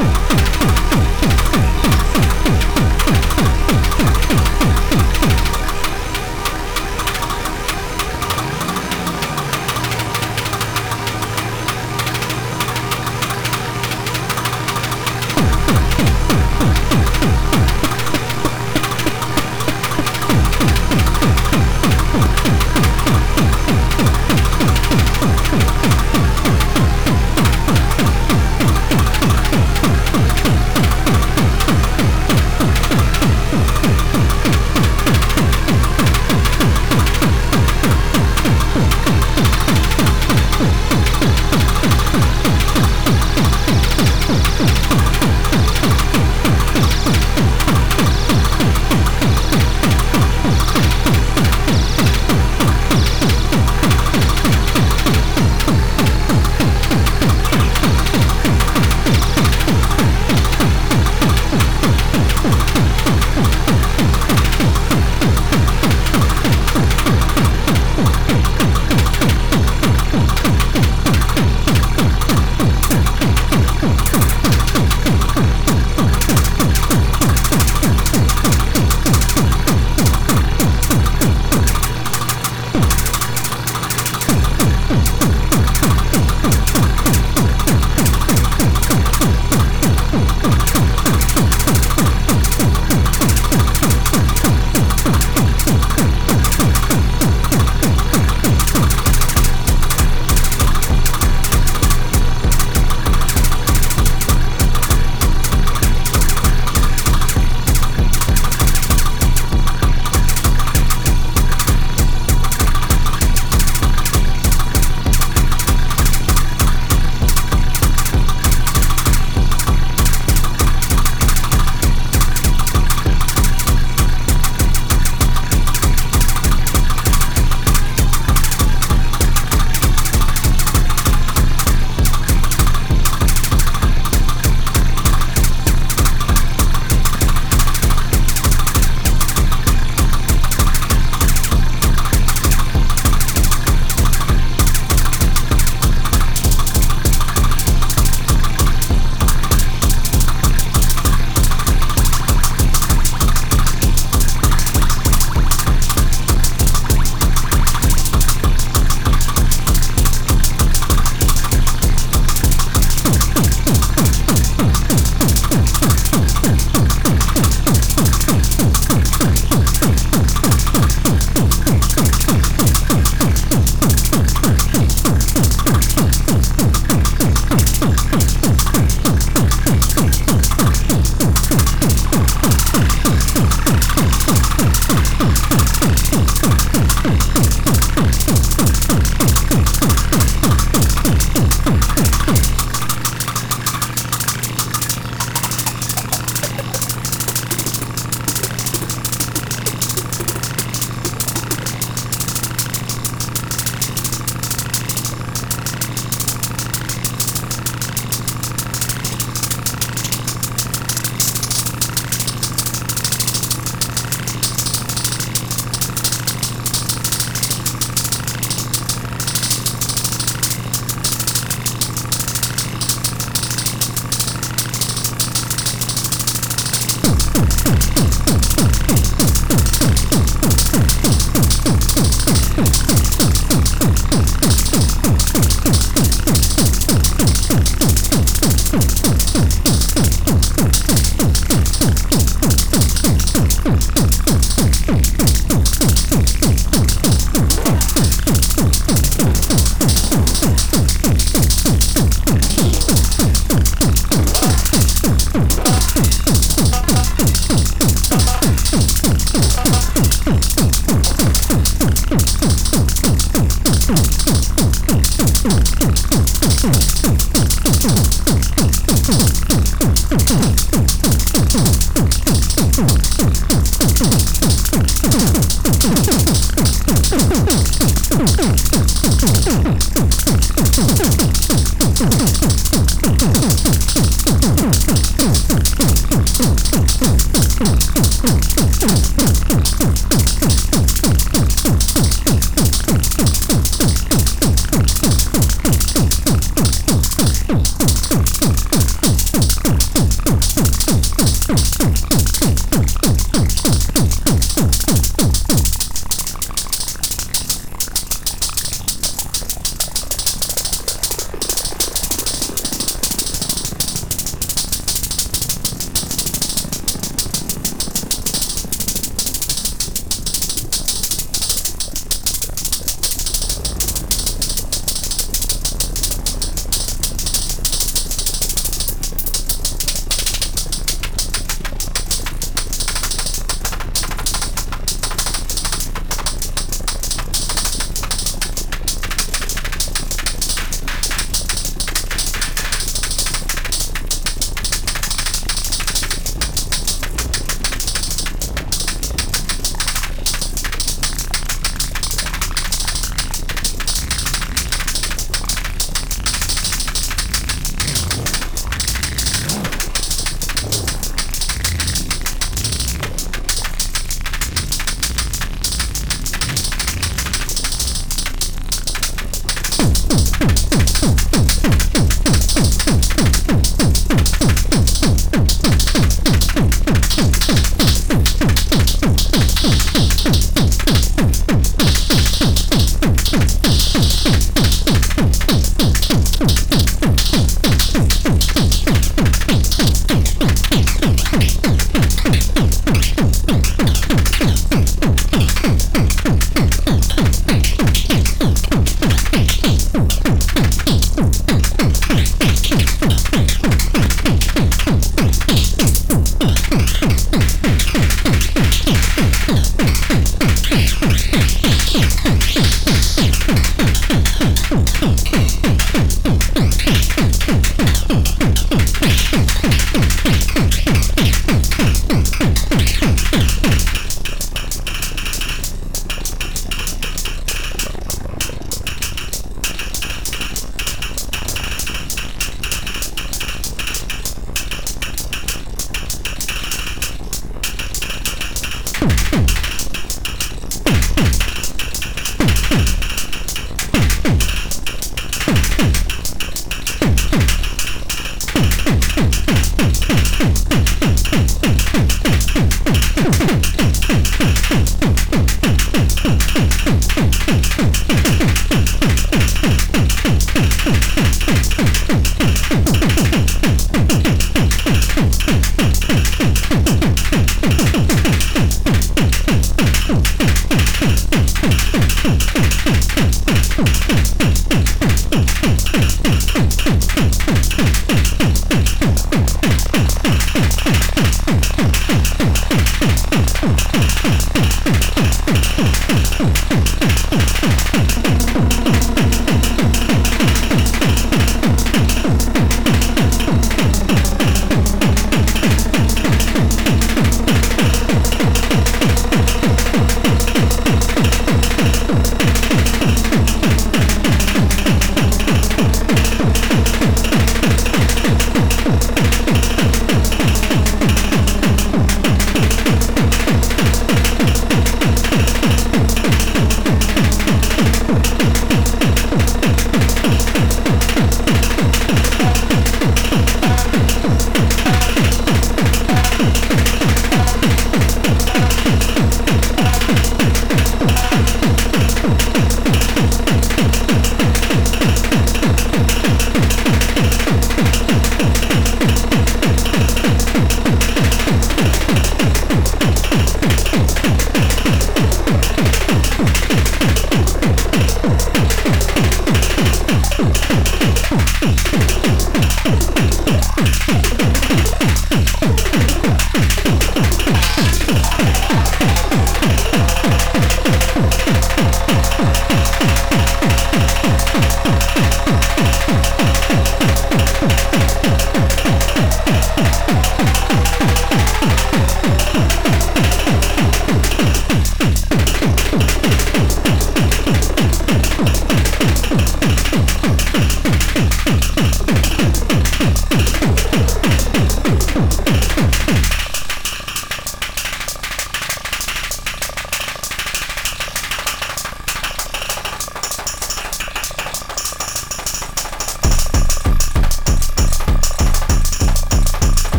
うん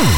Mm-hmm.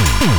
Mm-hmm.